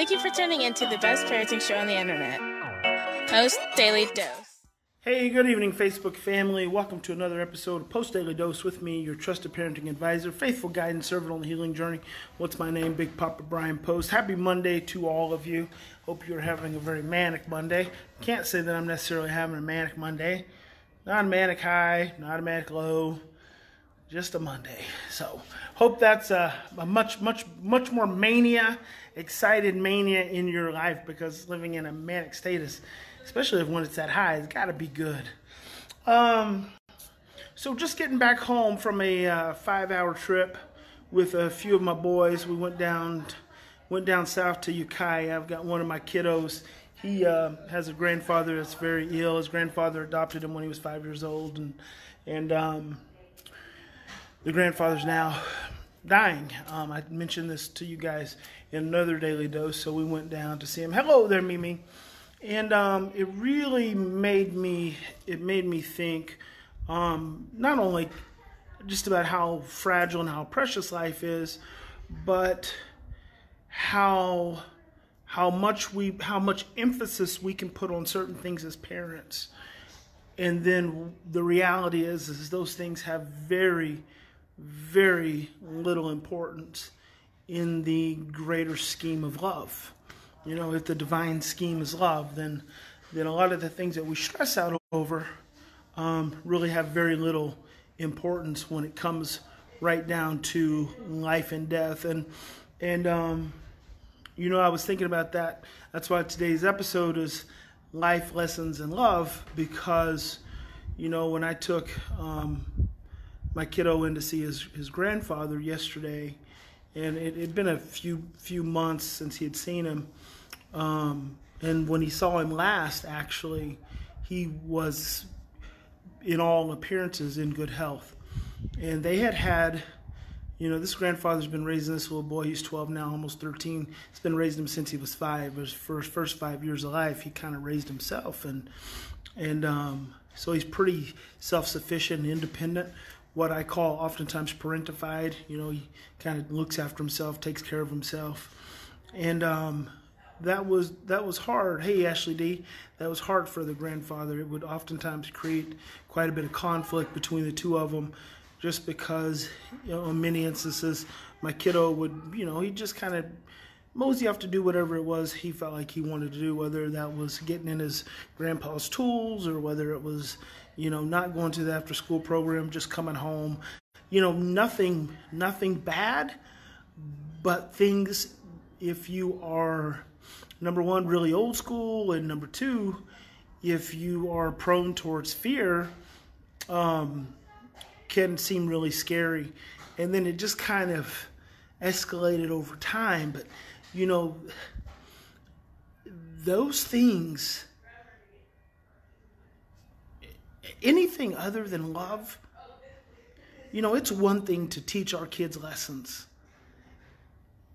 Thank you for tuning in to the best parenting show on the internet. Post Daily Dose. Hey, good evening, Facebook family. Welcome to another episode of Post Daily Dose with me, your trusted parenting advisor, faithful guide, and servant on the healing journey. What's my name? Big Papa Bryan Post. Happy Monday to all of you. Hope you're having a very manic Monday. Can't say that I'm necessarily having a manic Monday. Not a manic high, not a manic low, just a Monday. So, hope that's a, a much, much, much more mania, excited mania in your life because living in a manic status, especially when it's that high, it's got to be good. Um, so just getting back home from a uh, five-hour trip with a few of my boys, we went down went down south to Ukiah. I've got one of my kiddos. He uh, has a grandfather that's very ill. His grandfather adopted him when he was five years old, and and um, the grandfather's now dying. Um, I mentioned this to you guys in another daily dose, so we went down to see him. Hello there, Mimi and um, it really made me it made me think um, not only just about how fragile and how precious life is, but how how much we how much emphasis we can put on certain things as parents and then the reality is is those things have very very little importance in the greater scheme of love you know, if the divine scheme is love, then then a lot of the things that we stress out over um, really have very little importance when it comes right down to life and death. And and um, you know, I was thinking about that. That's why today's episode is life lessons in love because you know when I took um, my kiddo in to see his his grandfather yesterday and it had been a few few months since he had seen him. Um, and when he saw him last, actually, he was, in all appearances, in good health. And they had had, you know, this grandfather's been raising this little boy. He's 12 now, almost 13. He's been raising him since he was five. His first first five years of life, he kind of raised himself, and and um, so he's pretty self-sufficient and independent what I call oftentimes parentified. You know, he kind of looks after himself, takes care of himself, and um, that was that was hard. Hey, Ashley D, that was hard for the grandfather. It would oftentimes create quite a bit of conflict between the two of them, just because you know, in many instances, my kiddo would, you know, he just kind of mosey off to do whatever it was he felt like he wanted to do, whether that was getting in his grandpa's tools or whether it was you know, not going to the after school program, just coming home. You know, nothing nothing bad, but things if you are number one, really old school, and number two, if you are prone towards fear, um, can seem really scary. And then it just kind of escalated over time. But, you know, those things anything other than love, you know, it's one thing to teach our kids lessons.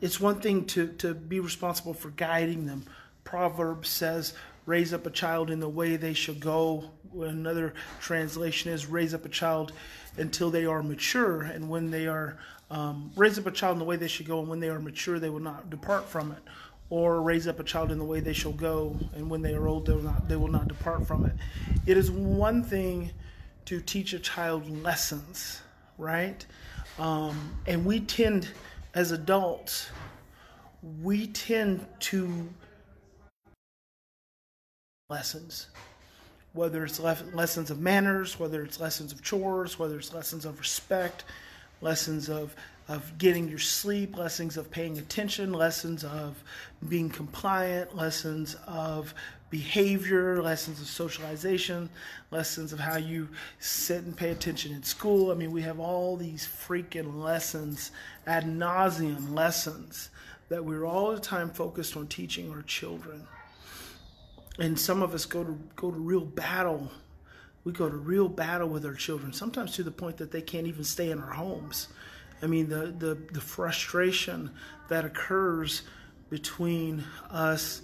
It's one thing to, to be responsible for guiding them. Proverbs says, raise up a child in the way they should go. Another translation is, raise up a child until they are mature. And when they are, um, raise up a child in the way they should go, and when they are mature, they will not depart from it or raise up a child in the way they shall go, and when they are old, they will not, they will not depart from it. It is one thing to teach a child lessons, right? Um, and we tend, as adults, we tend to lessons, whether it's lessons of manners, whether it's lessons of chores, whether it's lessons of respect, lessons of of getting your sleep, lessons of paying attention, lessons of being compliant, lessons of behavior, lessons of socialization, lessons of how you sit and pay attention in school. I mean, we have all these freaking lessons, ad nauseum lessons that we're all the time focused on teaching our children. And some of us go to go to real battle. We go to real battle with our children, sometimes to the point that they can't even stay in our homes I mean, the, the, the frustration that occurs between us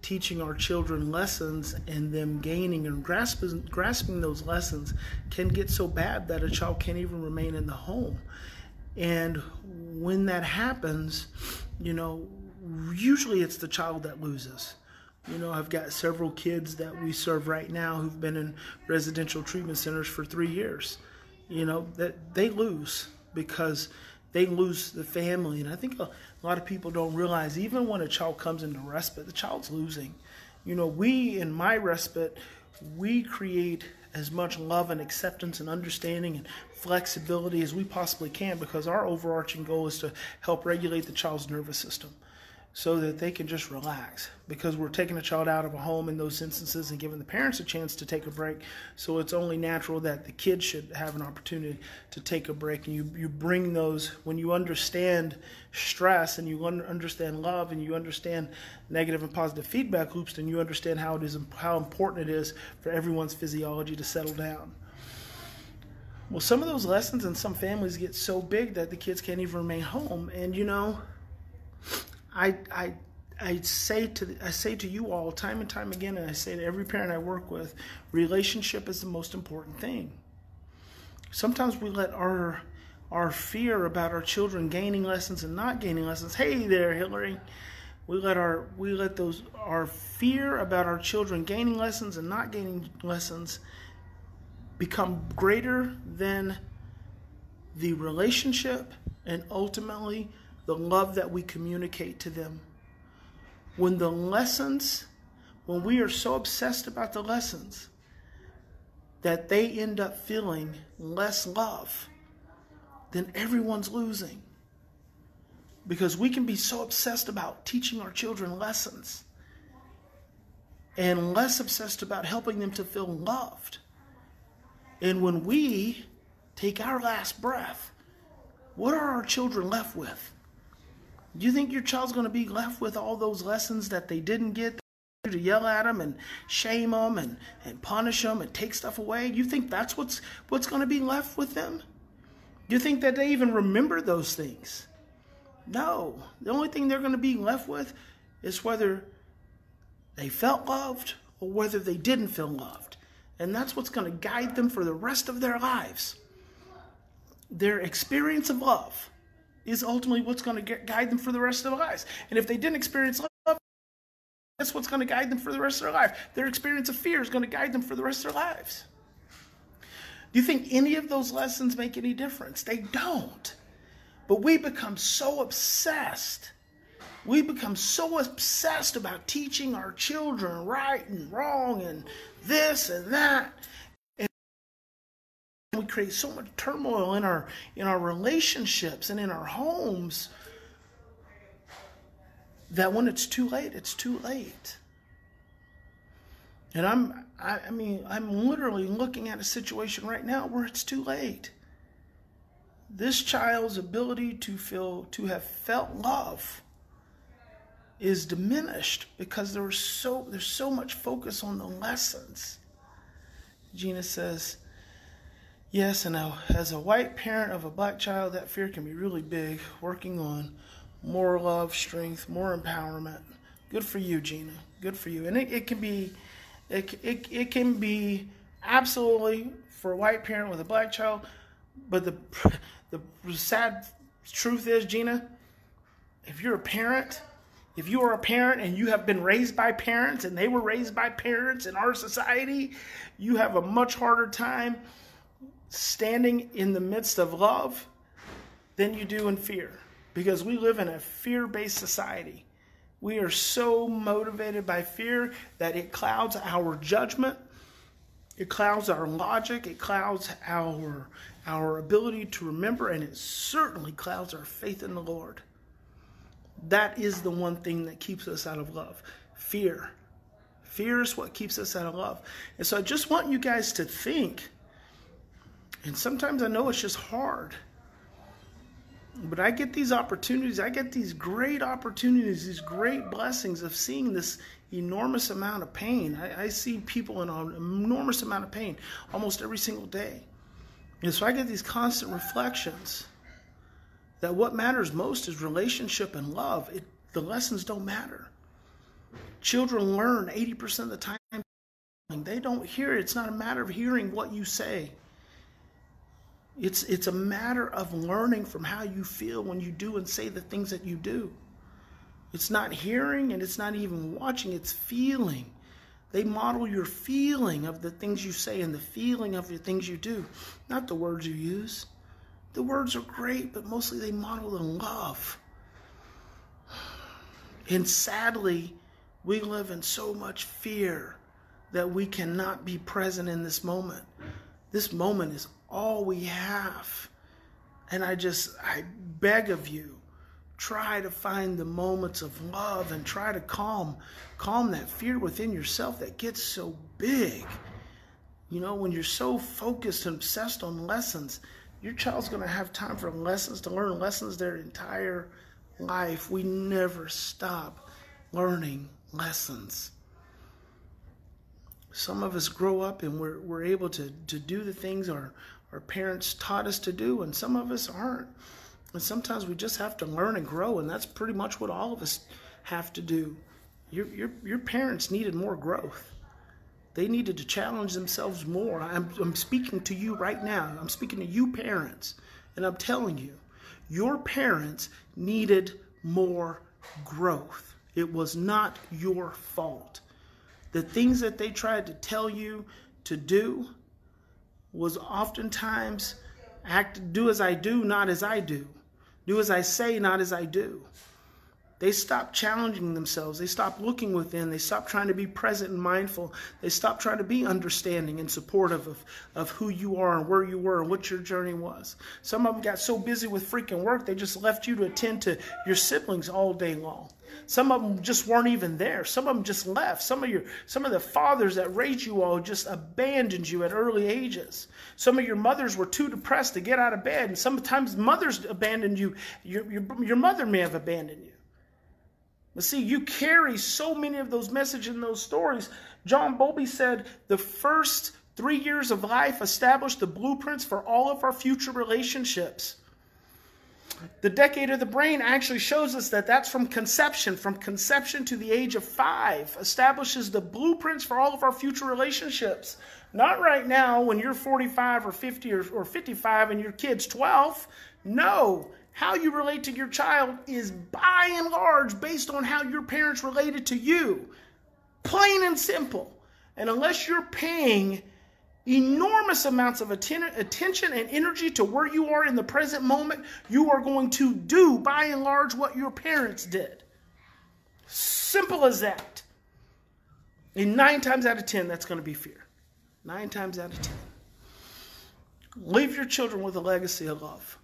teaching our children lessons and them gaining and grasping, grasping those lessons can get so bad that a child can't even remain in the home. And when that happens, you know, usually it's the child that loses. You know, I've got several kids that we serve right now who've been in residential treatment centers for three years. You know, that they lose because they lose the family. And I think a lot of people don't realize even when a child comes into respite, the child's losing. You know, we in my respite, we create as much love and acceptance and understanding and flexibility as we possibly can because our overarching goal is to help regulate the child's nervous system so that they can just relax. Because we're taking a child out of a home in those instances and giving the parents a chance to take a break. So it's only natural that the kids should have an opportunity to take a break. And you, you bring those when you understand stress and you understand love and you understand negative and positive feedback loops then you understand how it is how important it is for everyone's physiology to settle down. Well some of those lessons in some families get so big that the kids can't even remain home. And you know I, I, I say to I say to you all time and time again, and I say to every parent I work with, relationship is the most important thing. Sometimes we let our our fear about our children gaining lessons and not gaining lessons. Hey there, Hillary. We let our we let those our fear about our children gaining lessons and not gaining lessons become greater than the relationship and ultimately the love that we communicate to them. When the lessons, when we are so obsessed about the lessons that they end up feeling less love, then everyone's losing. Because we can be so obsessed about teaching our children lessons and less obsessed about helping them to feel loved. And when we take our last breath, what are our children left with? Do you think your child's going to be left with all those lessons that they didn't get? To yell at them and shame them and, and punish them and take stuff away? You think that's what's what's going to be left with them? Do you think that they even remember those things? No. The only thing they're going to be left with is whether they felt loved or whether they didn't feel loved. And that's what's going to guide them for the rest of their lives. Their experience of love is ultimately what's going to guide them for the rest of their lives. And if they didn't experience love, that's what's going to guide them for the rest of their life. Their experience of fear is going to guide them for the rest of their lives. Do you think any of those lessons make any difference? They don't. But we become so obsessed. We become so obsessed about teaching our children right and wrong and this and that we create so much turmoil in our in our relationships and in our homes that when it's too late, it's too late. And I'm I, I mean I'm literally looking at a situation right now where it's too late. This child's ability to feel to have felt love is diminished because there was so there's so much focus on the lessons. Gina says, Yes, and as a white parent of a black child, that fear can be really big. Working on more love, strength, more empowerment. Good for you, Gina. Good for you. And it, it can be, it, it, it can be absolutely for a white parent with a black child. But the the sad truth is, Gina, if you're a parent, if you are a parent and you have been raised by parents and they were raised by parents in our society, you have a much harder time standing in the midst of love than you do in fear because we live in a fear based society. We are so motivated by fear that it clouds our judgment, it clouds our logic, it clouds our, our ability to remember, and it certainly clouds our faith in the Lord. That is the one thing that keeps us out of love fear. Fear is what keeps us out of love. And so I just want you guys to think and sometimes I know it's just hard. But I get these opportunities, I get these great opportunities, these great blessings of seeing this enormous amount of pain. I, I see people in an enormous amount of pain almost every single day. And so I get these constant reflections that what matters most is relationship and love. It, the lessons don't matter. Children learn 80% of the time. They don't hear it. It's not a matter of hearing what you say. It's, it's a matter of learning from how you feel when you do and say the things that you do. It's not hearing and it's not even watching, it's feeling. They model your feeling of the things you say and the feeling of the things you do, not the words you use. The words are great, but mostly they model the love. And sadly, we live in so much fear that we cannot be present in this moment. This moment is all we have. And I just, I beg of you, try to find the moments of love and try to calm calm that fear within yourself that gets so big. You know when you're so focused and obsessed on lessons your child's going to have time for lessons to learn lessons their entire life. We never stop learning lessons. Some of us grow up and we're, we're able to, to do the things our, our parents taught us to do and some of us aren't and sometimes we just have to learn and grow, and that's pretty much what all of us have to do. Your, your, your parents needed more growth. They needed to challenge themselves more. I'm, I'm speaking to you right now. I'm speaking to you, parents, and I'm telling you, your parents needed more growth. It was not your fault. The things that they tried to tell you to do was oftentimes act do as I do, not as I do. Do as I say, not as I do. They stop challenging themselves. They stop looking within. They stop trying to be present and mindful. They stop trying to be understanding and supportive of, of who you are and where you were and what your journey was. Some of them got so busy with freaking work, they just left you to attend to your siblings all day long. Some of them just weren't even there. Some of them just left. Some of your some of the fathers that raised you all just abandoned you at early ages. Some of your mothers were too depressed to get out of bed, and sometimes mothers abandoned you. Your, your, your mother may have abandoned you. But see, you carry so many of those messages and those stories. John Bowlby said the first three years of life established the blueprints for all of our future relationships. The decade of the brain actually shows us that that's from conception, from conception to the age of five, establishes the blueprints for all of our future relationships. Not right now when you're 45 or 50 or, or 55 and your kid's 12. No, how you relate to your child is by and large based on how your parents related to you. Plain and simple. And unless you're paying enormous amounts of atten- attention and energy to where you are in the present moment, you are going to do, by and large, what your parents did. Simple as that. And nine times out of ten, that's going to be fear. Nine times out of ten. Leave your children with a legacy of love.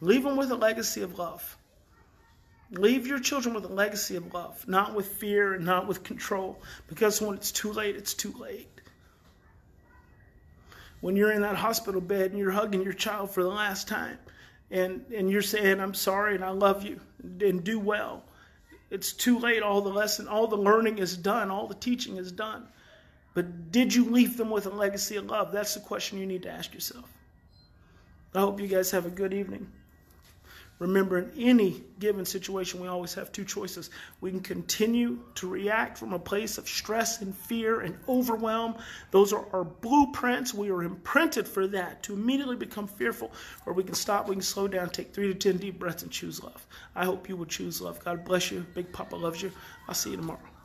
Leave them with a legacy of love. Leave your children with a legacy of love, not with fear and not with control, because when it's too late, it's too late when you're in that hospital bed and you're hugging your child for the last time and, and you're saying, I'm sorry and I love you and do well. It's too late. All the lesson, all the learning is done, all the teaching is done. But did you leave them with a legacy of love? That's the question you need to ask yourself. I hope you guys have a good evening. Remember, in any given situation, we always have two choices. We can continue to react from a place of stress and fear and overwhelm. Those are our blueprints. We are imprinted for that to immediately become fearful. Or we can stop, we can slow down, take three to 10 deep breaths, and choose love. I hope you will choose love. God bless you. Big Papa loves you. I'll see you tomorrow.